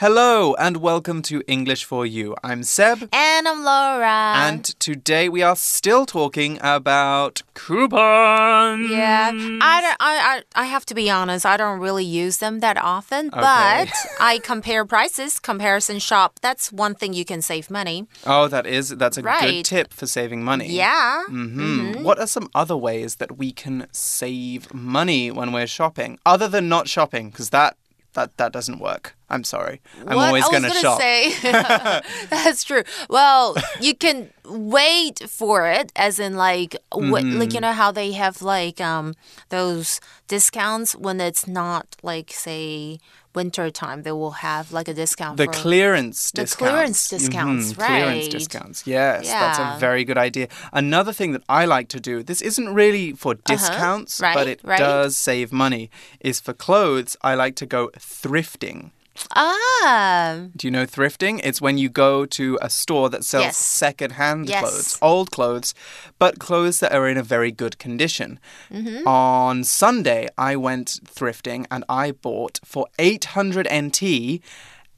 Hello and welcome to English for You. I'm Seb. And I'm Laura. And today we are still talking about coupons. yeah, I, don't, I, I, I have to be honest, I don't really use them that often, Okay. but I compare prices, comparison shop. That's one thing you can save money. Oh, that is that's a good tip for saving money. Yeah. hmm What are some other ways that we can save money when we're shopping, other than not shopping? Because that that that doesn't work. I'm sorry. I'm What? always gonna gonna shop. say that's true. Well, you can wait for it, as in like, what, Mm-hmm. like you know how they have like um those discounts when it's not like say winter time. They will have like a discount. The clearance The discounts. clearance discounts, Mhm, Clearance right. discounts. Yes, yeah. that's a very good idea. Another thing that I like to do, this isn't really for discounts, but Uh-huh. Right, it right. does save money, is for clothes, I like to go thrifting. Ah, Do you know thrifting? It's when you go to a store that sells Yes. second-hand Yes. clothes, old clothes, but clothes that are in a very good condition. Mm-hmm. On Sunday, I went thrifting and I bought for 800 NT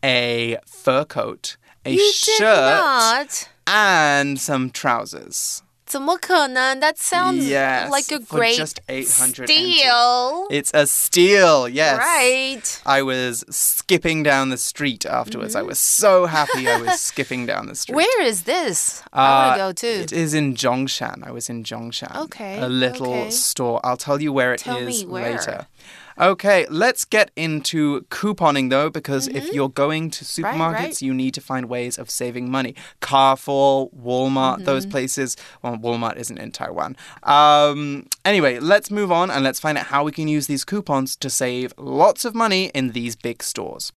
a fur coat, a you shirt, and some trousers. 怎么可能? That sounds Yes, like a for great just 800 steal. It's a steal, yes. Right. I was skipping down the street afterwards. I was so happy I was skipping down the street. Mm-hmm. Where is this? I Uh, want to go too. It is in Zhongshan. I was in Zhongshan. Okay, A little okay. store. I'll tell you where it is Tell me where. later. Okay, let's get into couponing though, because if you're going to supermarkets, Mm-hmm. right. you need to find ways of saving money. Carrefour, Walmart, those Mm-hmm. places. Well, Walmart isn't in Taiwan. Um, anyway, let's move on and let's find out how we can use these coupons to save lots of money in these big stores.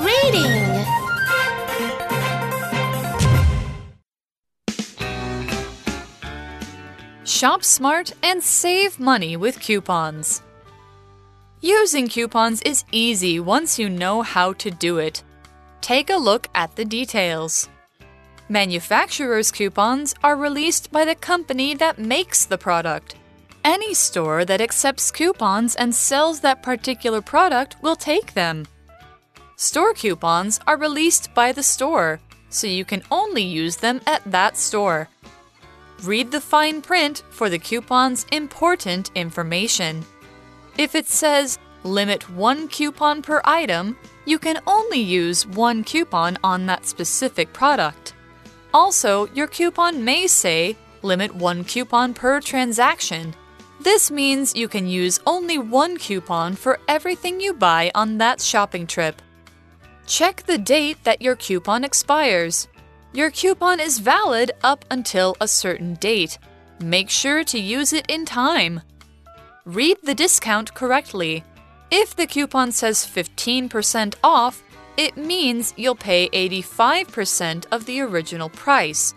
Reading. Shop smart and save money with coupons. Using coupons is easy once you know how to do it. Take a look at the details. Manufacturer's coupons are released by the company that makes the product. Any store that accepts coupons and sells that particular product will take them. Store coupons are released by the store, so you can only use them at that store. Read the fine print for the coupon's important information. If it says limit one coupon per item, you can only use one coupon on that specific product. Also, your coupon may say limit one coupon per transaction. This means you can use only one coupon for everything you buy on that shopping trip. Check the date that your coupon expires. Your coupon is valid up until a certain date. Make sure to use it in time. Read the discount correctly. If the coupon says 15% off, it means you'll pay 85% of the original price.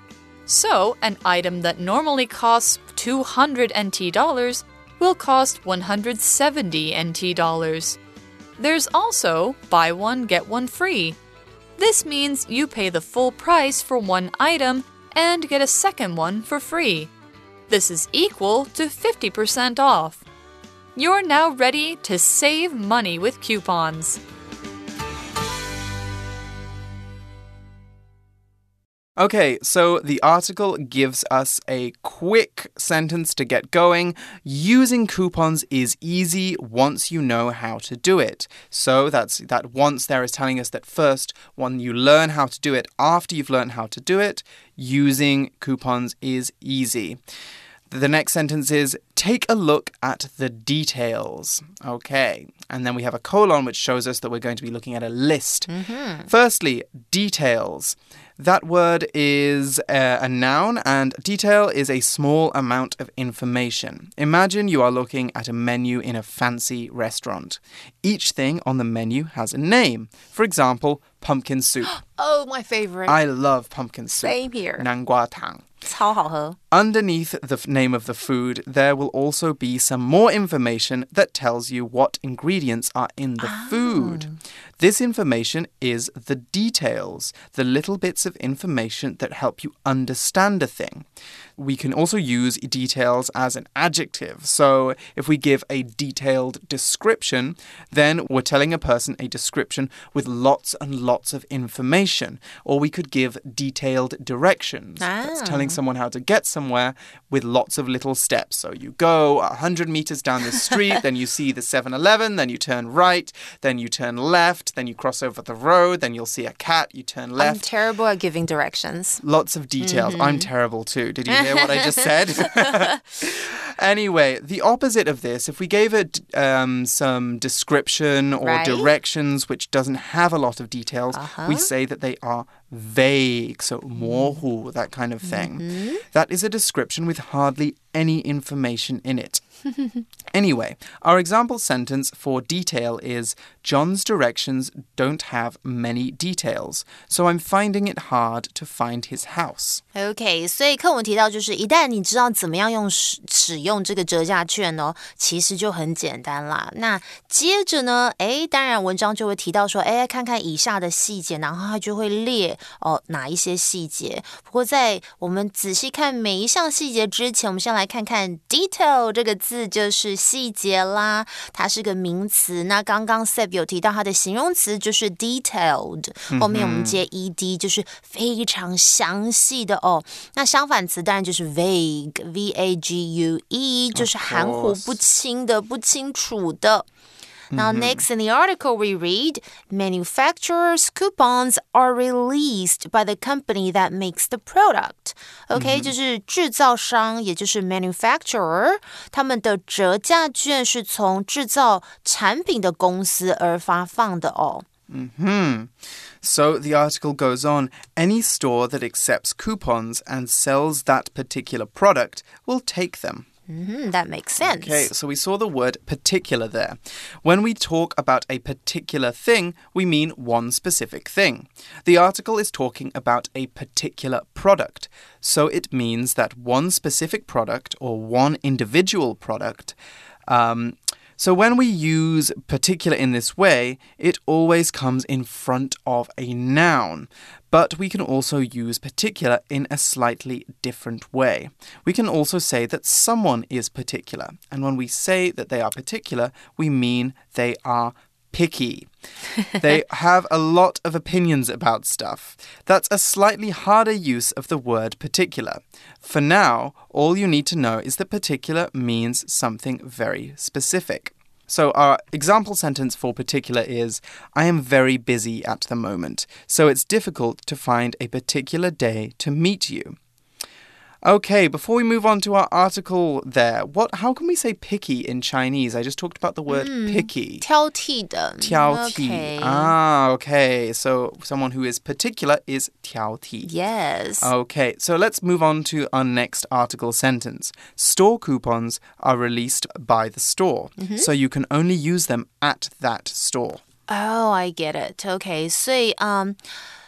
So, an item that normally costs 200 NT dollars will cost 170 NT dollars. There's also buy one, get one free. This means you pay the full price for one item and get a second one for free. This is equal to 50% off. You're now ready to save money with coupons. Okay, so the article gives us a quick sentence to get going. Using coupons is easy once you know how to do it. So that's that once there is telling us that first, when you learn how to do it, after you've learned how to do it, using coupons is easy. The next sentence is take a look at the details. Okay. And then we have a colon which shows us that we're going to be looking at a list. Mm-hmm. Firstly, details. That word is uh, a noun, and detail is a small amount of information. Imagine you are looking at a menu in a fancy restaurant. Each thing on the menu has a name. For example, pumpkin soup. Oh, my favorite. I love pumpkin soup. Same here. 南瓜汤. 超好喝. Underneath the name of the food, there will also be some more information that tells you what ingredients are in the ah. food. This information is the details, the little bits of information that help you understand a thing. We can also use details as an adjective. So if we give a detailed description, then we're telling a person a description with lots and lots of information. Or we could give detailed directions. That's telling ah. someone how to get somewhere with lots of little steps. So you go 100 meters down the street, then you see the 7 Eleven, then you turn right, then you turn left, then you cross over the road, then you'll see a cat, you turn left. I'm terrible at giving directions. Lots of details. Mm -hmm. I'm terrible too. Did you hear what I just said? anyway, the opposite of this, if we gave it um, some description or right. directions which doesn't have a lot of details, uh -huh. we say that they are vague, so 模糊, that kind of thing. Mm -hmm. That is a description with hardly any information in it. anyway, our example sentence for detail is John's directions don't have many details, so I'm finding it hard to find his house. OK，所以课文提到，就是一旦你知道怎么样用使使用这个折价券哦，其实就很简单啦。那接着呢，哎，当然文章就会提到说，哎，看看以下的细节，然后它就会列哦哪一些细节。不过在我们仔细看每一项细节之前，我们先来 看看 detail 这个字就是细节啦，它是个名词。那刚刚 Seb 有提到它的形容词就是 detailed，后面我们接 ed 就是非常详细的哦。那相反词当然就是 vague，v a g u e 就是含糊不清的、不清楚的。Now, mm -hmm. next in the article, we read manufacturers' coupons are released by the company that makes the product. OK，、mm hmm. 就是制造商，也就是 manufacturer，他们的折价券是从制造产品的公司而发放的哦。Mm hmm. So the article goes on any store that accepts coupons and sells that particular product will take them. Mm -hmm, that makes sense. Okay, so we saw the word particular there. When we talk about a particular thing, we mean one specific thing. The article is talking about a particular product, so it means that one specific product or one individual product. Um, so when we use particular in this way, it always comes in front of a noun. But we can also use particular in a slightly different way. We can also say that someone is particular. And when we say that they are particular, we mean they are picky. they have a lot of opinions about stuff. That's a slightly harder use of the word particular. For now, all you need to know is that particular means something very specific. So, our example sentence for particular is I am very busy at the moment, so it's difficult to find a particular day to meet you. Okay, before we move on to our article there, what how can we say picky in Chinese? I just talked about the word mm, picky. 挑剔的.挑剔. Okay. Ah, okay. So someone who is particular is 挑剔. Yes. Okay, so let's move on to our next article sentence. Store coupons are released by the store, mm -hmm. so you can only use them at that store. Oh, I get it. Okay, 所以嗯。Um,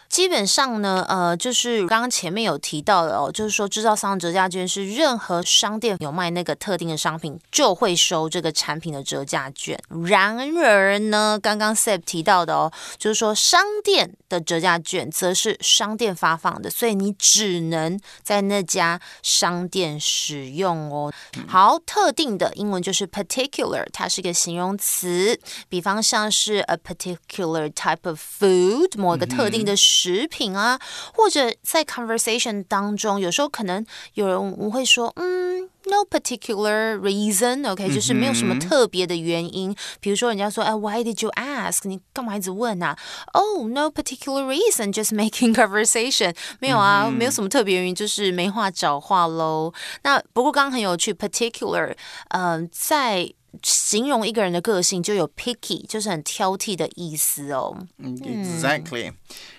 基本上呢，呃，就是刚刚前面有提到的哦，就是说制造商折价券是任何商店有卖那个特定的商品就会收这个产品的折价券。然而呢，刚刚 Seb 提到的哦，就是说商店的折价券则是商店发放的，所以你只能在那家商店使用哦。好，特定的英文就是 particular，它是一个形容词，比方像是 a particular type of food，某一个特定的食。食品啊，或者在 conversation 当中，有时候可能有人会说，嗯，no particular reason，OK，、okay, 就是没有什么特别的原因。比如说，人家说，哎，Why did you ask？你干嘛一直问啊？Oh, no particular reason，just making conversation。没有啊，没有什么特别原因，就是没话找话喽。那不过刚刚很有趣，particular，嗯、呃，在形容一个人的个性就有 picky，就是很挑剔的意思哦。Exactly.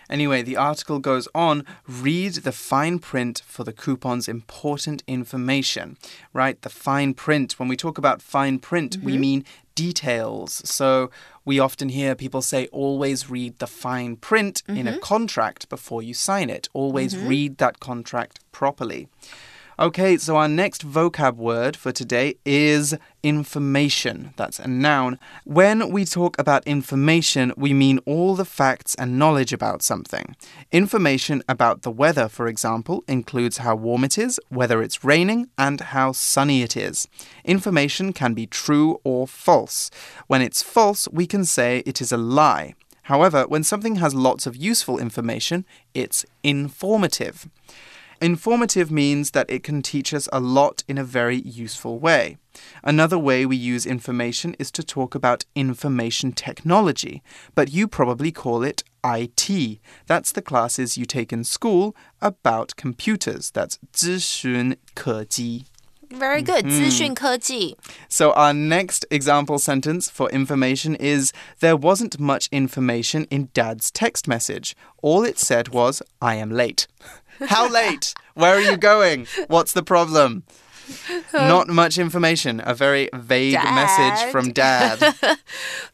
Anyway, the article goes on read the fine print for the coupon's important information. Right? The fine print. When we talk about fine print, mm -hmm. we mm-hmm. mean details. So we often hear people say, always read the fine print mm -hmm. in a mm-hmm. contract before you sign it. Always mm -hmm. read that contract properly. Okay, so our next vocab word for today is information. That's a noun. When we talk about information, we mean all the facts and knowledge about something. Information about the weather, for example, includes how warm it is, whether it's raining, and how sunny it is. Information can be true or false. When it's false, we can say it is a lie. However, when something has lots of useful information, it's informative. Informative means that it can teach us a lot in a very useful way. Another way we use information is to talk about information technology, but you probably call it IT. That's the classes you take in school about computers. That's 资讯科技. Very good. 资讯科技. So, our next example sentence for information is There wasn't much information in Dad's text message. All it said was, I am late. How late? Where are you going? What's the problem? Not much information. A very vague Dad. message from dad.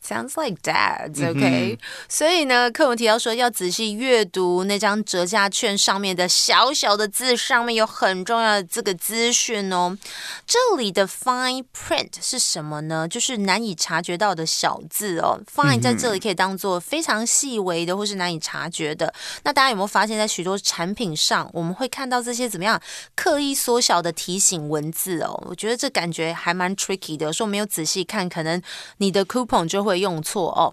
Sounds like dads, OK？、所以呢，课文提到说要仔细阅读那张折价券上面的小小的字，上面有很重要的这个资讯哦。这里的 fine print 是什么呢？就是难以察觉到的小字哦。fine 在这里可以当做非常细微的，或是难以察觉的。那大家有没有发现，在许多产品上，我们会看到这些怎么样刻意缩小的提醒文 字哦？我觉得这感觉还蛮 tricky 的，有时候没有仔细看，可能你的 coupon 就会用错哦。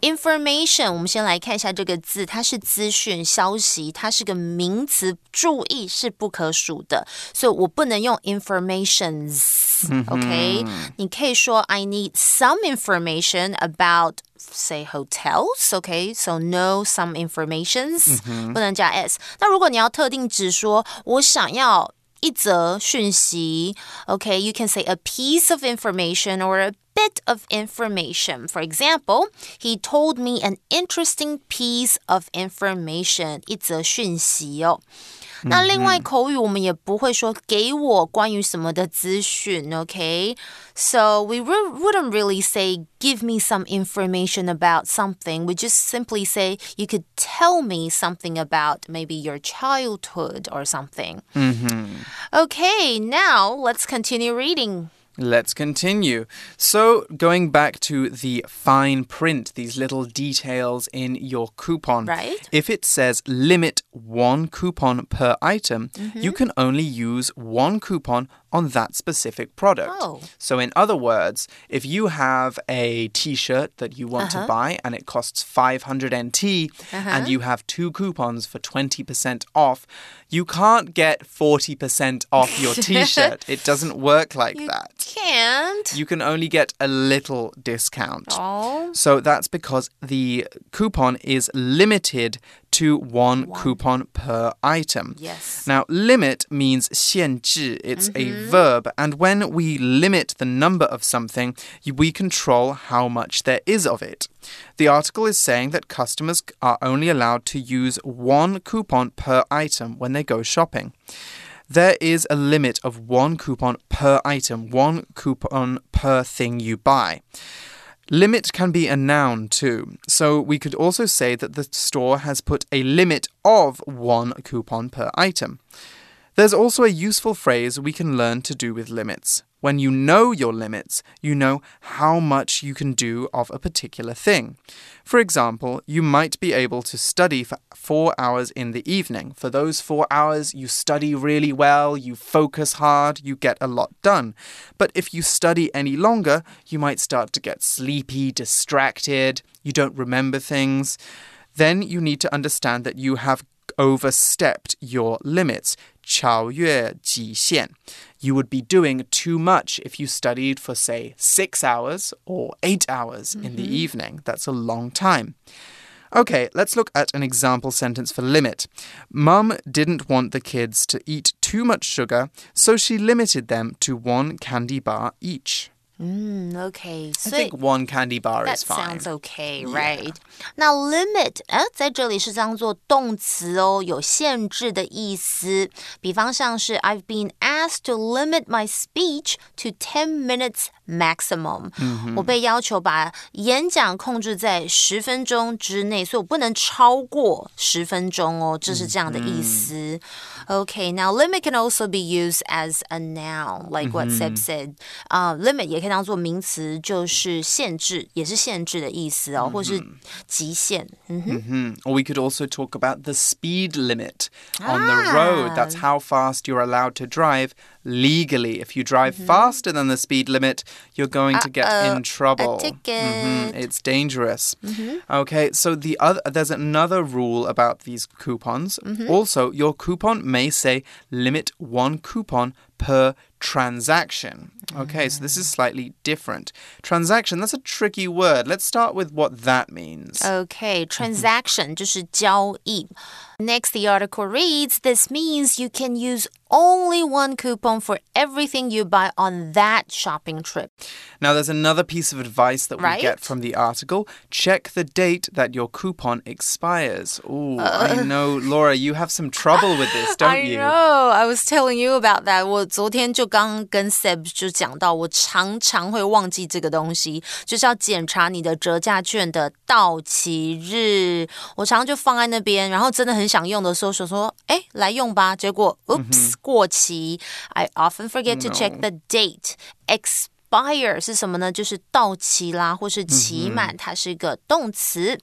Information，我们先来看一下这个字，它是资讯、消息，它是个名词，注意是不可数的，所以我不能用 informations。OK，、你可以说 I need some information about say hotels, okay? So know some informations，、不能加 s。那如果你要特定指说我想要一则讯息，okay? You can say a piece of information or a bit of information. For example, he told me an interesting piece of information. 一则讯息哦。 那另外口语我们也不会说给我关于什么的资讯，OK？So we re wouldn't really say give me some information about something. We just simply say you could tell me something about maybe your childhood or something. Okay, now let's continue reading. Let's continue. So, going back to the fine print, these little details in your coupon. Right. If it says limit one coupon per item, Mm-hmm. you can only use one coupon on that specific product. Oh. So, in other words, if you have a t shirt that you want Uh-huh. to buy and it costs 500 NT and you have two coupons for 20% off, you can't get 40% off your t shirt. it doesn't work like that. Can't. You can only get a little discount. Oh. So that's because the coupon is limited to one, coupon per item. Yes. Now, limit means 限制. It's a mm-hmm. verb. And when we limit the number of something, we control how much there is of it. The article is saying that customers are only allowed to use one coupon per item when they go shopping. There is a limit of one coupon per item, one coupon per thing you buy. Limit can be a noun too. So we could also say that the store has put a limit of one coupon per item. There's also a useful phrase we can learn to do with limits. When you know your limits, you know how much you can do of a particular thing. For example, you might be able to study for four hours in the evening. For those four hours, you study really well, you focus hard, you get a lot done. But if you study any longer, you might start to get sleepy, distracted, you don't remember things. Then you need to understand that you have overstepped your limits. 超越极限. You would be doing too much if you studied for, say, six hours or eight hours in the evening. That's a long time. Okay, let's look at an example sentence for limit. Mum didn't want the kids to eat too much sugar, so she limited them to one candy bar each. 嗯，OK， I 所以 think one candy bar That is fine. sounds okay, right? 那 limit 哎，在这里是当做动词哦，有限制的意思。比方像是 I've been asked to limit my speech to 10 minutes maximum。我被要求把演讲控制在十分钟之内，所以我不能超过十分钟哦，这是这样的意思。Okay, now limit can also be used as a noun, like what Seb said. 啊、uh,，limit 也可以当做名词，就是限制，也是限制的意思哦，或是极限。嗯哼。Hmm. Or we could also talk about the speed limit on the road. That's how fast you're allowed to drive legally. If you drive mm-hmm. faster than the speed limit, you're going to get in trouble. A ticket. It's dangerous. Mm-hmm. Okay, so the other there's another rule about these coupons. Also, your coupon may say limit one coupon per transaction. Okay, so this is slightly different. Transaction, that's a tricky word. Let's start with what that means. Okay, transaction 就是交易。Next, the article reads This means you can use only one coupon for everything you buy on that shopping trip. Now, there's another piece of advice that we Right? get from the article. Check the date that your coupon expires. Oh, I know, Laura, you have some trouble with this, don't I you? know. I was telling you about that. 我 昨天就刚跟 Seb 就讲到，我常常会忘记这个东西，就是要检查你的折价券的到期日。我常常就放在那边，然后真的很想用的时候，想说，哎，来用吧。结果，oops，、过期。I often forget to check the date. Expire 是什么呢？就是到期啦，或是期满，它是一个动词。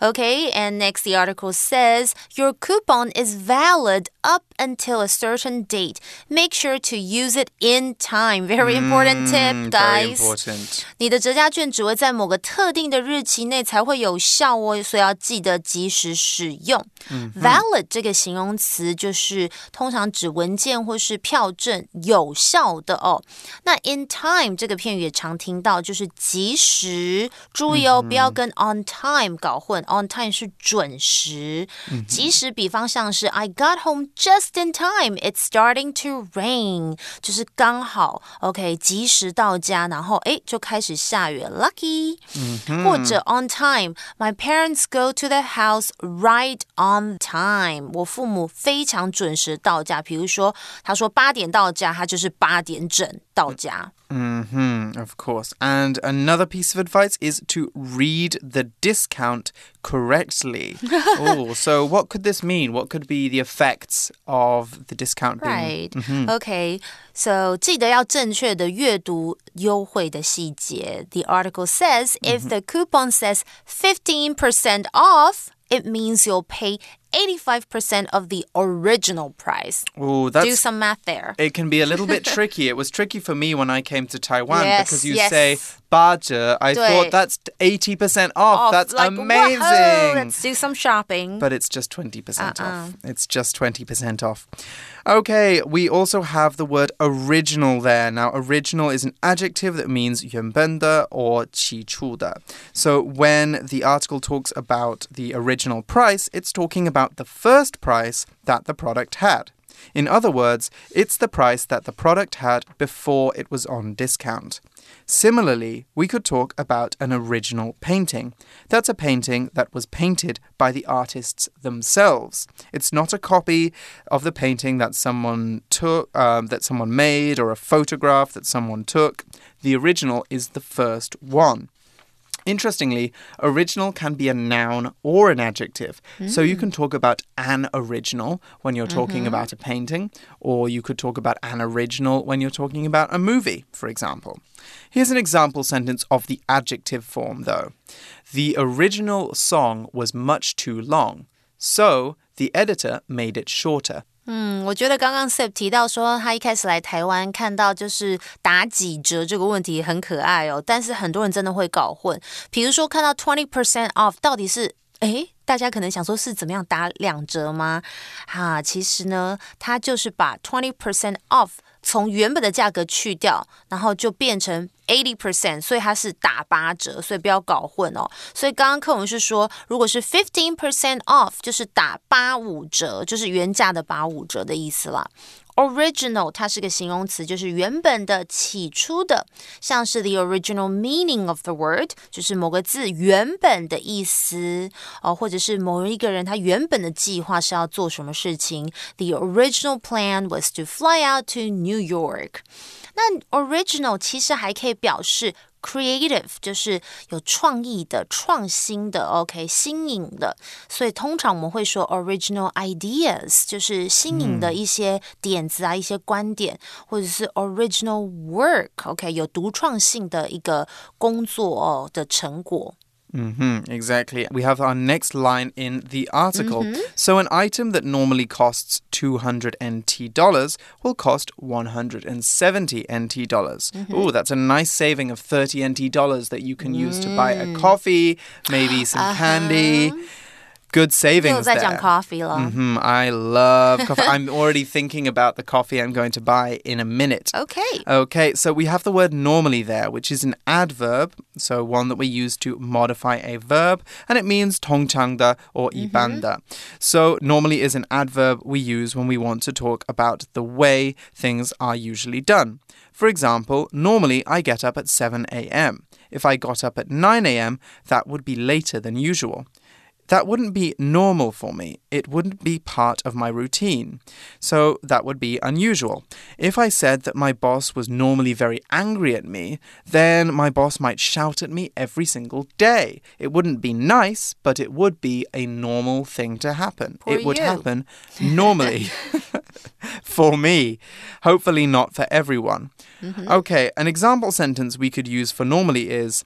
Okay, and next the article says your coupon is valid up until a certain date. Make sure to use it in time. Very important tip, Mm, Very guys. important. 你的折价券只会在某个特定的日期内才会有效哦，所以要记得及时使用。Valid 这个形容词就是通常指文件或是票证有效的哦。那 in time 这个片语也常听到，就是及时。注意哦，不要跟 on time 搞混。on time 是准时，及时。比方像是 I got home just in time. It's starting to rain，就是刚好 OK 及时到家，然后诶就开始下雨，lucky。或者 on time. My parents go to the house right on time. 我父母非常准时到家。比如说，他说八点到家，他就是八点整到家。 hmm of course. And another piece of advice is to read the discount correctly. oh, so what could this mean? What could be the effects of the discount being? Right. Okay. So 记得要正确的阅读优惠的细节。The article says if the coupon says 15% off, it means you'll pay 85% of the original price. Oh, Do that's some math there. it can be a little bit tricky. It was tricky for me when I came to Taiwan Yes, because you yes. say baja. I 对。 thought that's 80% off. Off, That's like, amazing. Whoa, let's do some shopping. but it's just 20% Uh-uh. off. It's just 20% off. Okay, we also have the word original there. Now, original is an adjective that means 原本的 or 起初的. So, when the article talks about the original price, it's talking about the first price that the product had. In other words, it's the price that the product had before it was on discount. Similarly, we could talk about an original painting. That's a painting that was painted by the artists themselves. It's not a copy of the painting that someone took, um, that someone made, or a photograph that someone took. The original is the first one. Interestingly, original can be a noun or an adjective. So you hmm. can talk about an original when you're talking mm-hmm. about a painting, or you could talk about an original when you're talking about a movie, for example. Here's an example sentence of the adjective form, though. The original song was much too long, so the editor made it shorter. 嗯，我觉得刚刚 Sip 提到说，他一开始来台湾看到就是打几折这个问题很可爱哦，但是很多人真的会搞混。比如说看到 twenty percent off，到底是诶，大家可能想说是怎么样打两折吗？哈、其实呢，他就是把 twenty percent off 从原本的价格去掉，然后就变成 eighty percent，所以它是打八折，所以不要搞混哦。所以刚刚课文是说，如果是 fifteen percent off，就是打八五折，就是原价的八五折的意思了。original 它是个形容词，就是原本的、起初的，像是 the original meaning of the word，就是某个字原本的意思哦，或者是某一个人他原本的计划是要做什么事情。The original plan was to fly out to New York。那 original 其实还可以表示 creative，就是有创意的、创新的，OK，新颖的。所以通常我们会说 original ideas，就是新颖的一些点子啊、一些观点，或者是 original work，OK，有独创性的一个工作哦的成果。Mm-hmm, exactly. We have our next line in the article. Mm-hmm. So, an item that normally costs 200 NT dollars will cost 170 NT dollars. Oh, that's a nice saving of 30 NT dollars that you can use to buy a mm. coffee, maybe some uh-huh. candy good savings. there. coffee mm -hmm, I love coffee. I'm already thinking about the coffee I'm going to buy in a minute. Okay. Okay, so we have the word normally there, which is an adverb, so one that we use to modify a verb, and it means tongchangda or ibanda. Mm -hmm. So normally is an adverb we use when we want to talk about the way things are usually done. For example, normally I get up at 7 a.m. If I got up at 9 a.m., that would be later than usual. That wouldn't be normal for me. It wouldn't be part of my routine. So that would be unusual. If I said that my boss was normally very angry at me, then my boss might shout at me every single day. It wouldn't be nice, but it would be a normal thing to happen. For it would you. happen normally for me. Hopefully, not for everyone. Mm-hmm. Okay, an example sentence we could use for normally is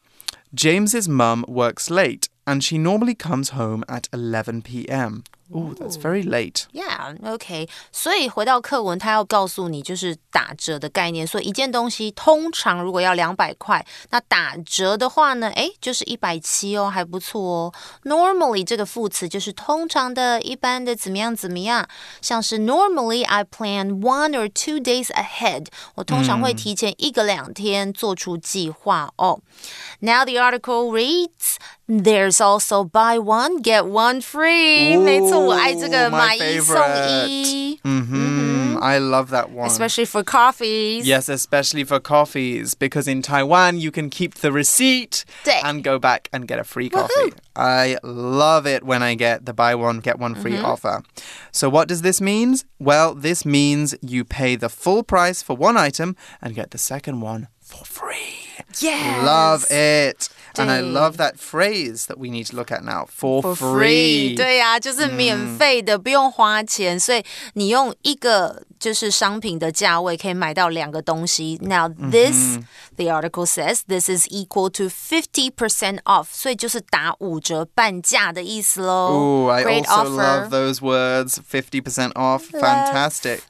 James's mum works late and she normally comes home at 11 p.m. Ooh, that's very late. Yeah, OK。所以回到课文，它要告诉你就是打折的概念。所以一件东西通常如果要两百块，那打折的话呢，诶，就是一百七哦，还不错哦。Normally 这个副词就是通常的、一般的，怎么样怎么样。像是 Normally I plan one or two days ahead，我通常会提前一个两天做出计划哦。Now the article reads. There's also buy one get one free. 没错， 我爱这个 Ooh, 买 my 一送一。 hmm I love that one. Especially for coffees. Yes, especially for coffees, because in Taiwan you can keep the receipt 对 and go back and get a free coffee. I love it when I get the buy one, get one free offer. So, what does this mean? Well, this means you pay the full price for one item and get the second one for free. Yes. Love it. And I 对 love that phrase that we need to look at now for, For free. free，对呀、就是免费的，不用花钱，所以你用一个就是商品的价位可以买到两个东西。Now this、the article says this is equal to fifty percent off，所以就是打五折半价的意思喽。 Ooh, I Great also offer. love those words. 50% off. Fantastic.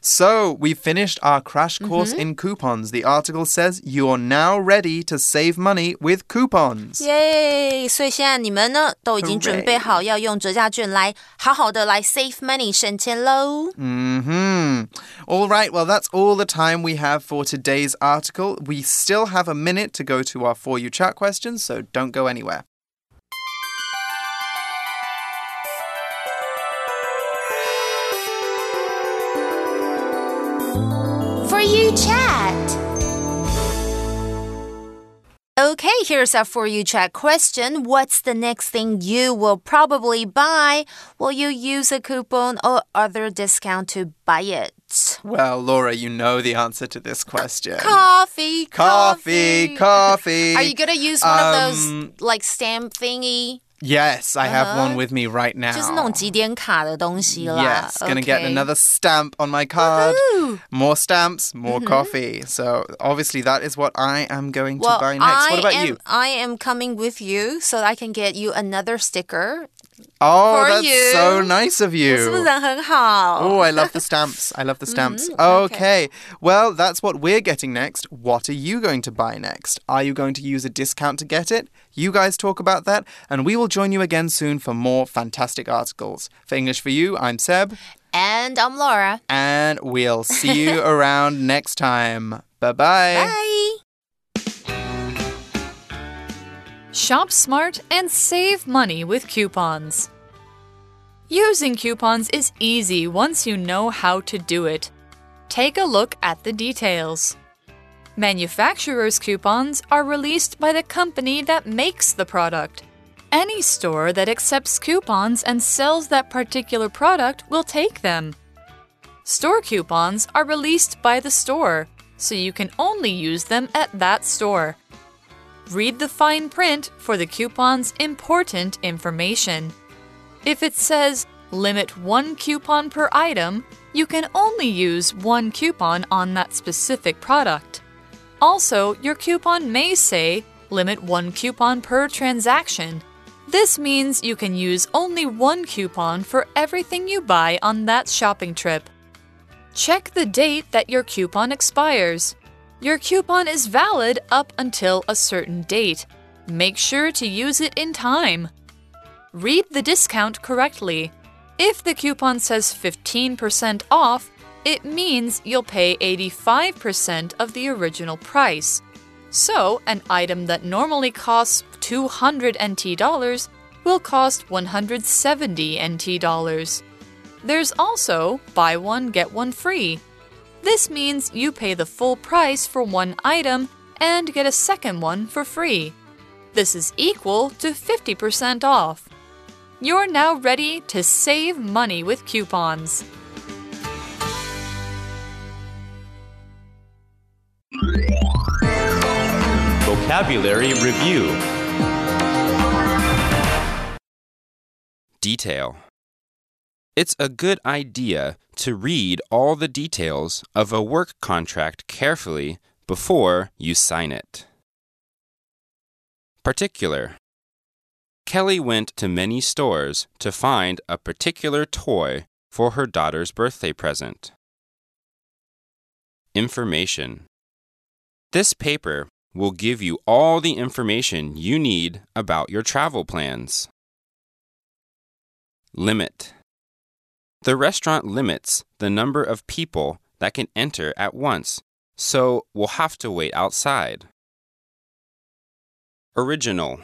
So, we finished our crash course Mm-hmm. in coupons. The article says you're now ready to save money with coupons. 耶所以现在你们呢都已经 Hooray 准备好要用折价券来好好的来 save money 省钱喽。 Hmm. All right. Well, that's all the time we have for today's article. We still have a minute to go to our For You Chat questions, so don't go anywhere. Okay, here's our for you chat question. What's the next thing you will probably buy? Will you use a coupon or other discount to buy it? Well, Laura, you know the answer to this question. Coffee, Coffee, coffee. Are you gonna use one of Um, those like stamp thingy? Yes, I have Uh-huh. one with me right now. 就是那种几点卡的东西啦。 Yes, gonna get Okay. another stamp on my card. Woohoo! More stamps, more Mm-hmm. coffee. So obviously that is what I am going to Well, buy next. I what about am, you? I am coming with you so I can get you another sticker. Oh, for that's you. so nice of 我是不是 you. 人很好？ Oh, I love the stamps. I love the stamps. Mm-hmm. okay. Well, that's what we're getting next. What are you going to buy next? Are you going to use a discount to get it? You guys talk about that, and we will join you again soon for more fantastic articles. For English for You, I'm Seb, And I'm Laura. and we'll see you around next time. Bye-bye. Bye. Shop smart and save money with coupons. Using coupons is easy once you know how to do it. Take a look at the details. Manufacturer's coupons are released by the company that makes the product. Any store that accepts coupons and sells that particular product will take them. Store coupons are released by the store, so you can only use them at that store. Read the fine print for the coupon's important information. If it says limit one coupon per item, you can only use one coupon on that specific product. Also, your coupon may say limit one coupon per transaction. This means you can use only one coupon for everything you buy on that shopping trip. Check the date that your coupon expires. Your coupon is valid up until a certain date. Make sure to use it in time. Read the discount correctly. If the coupon says 15% off, it means you'll pay 85% of the original price. So, an item that normally costs 200 NT dollars will cost 170 NT dollars. There's also buy one, get one free. This means you pay the full price for one item and get a second one for free. This is equal to 50% off. You're now ready to save money with coupons. Vocabulary Review Detail. It's a good idea to read all the details of a work contract carefully before you sign it. Particular. Kelly went to many stores to find a particular toy for her daughter's birthday present. Information. This paper will give you all the information you need about your travel plans. Limit. The restaurant limits the number of people that can enter at once, so we'll have to wait outside. Original.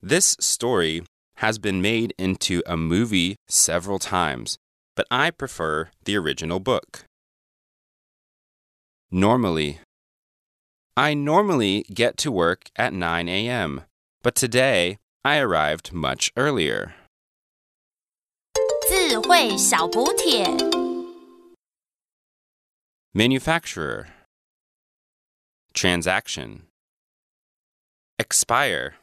This story has been made into a movie several times, but I prefer the original book. Normally. I normally get to work at 9 a.m., but today I arrived much earlier. 智慧小补帖。 Manufacturer. Transaction. Expire.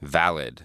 Valid.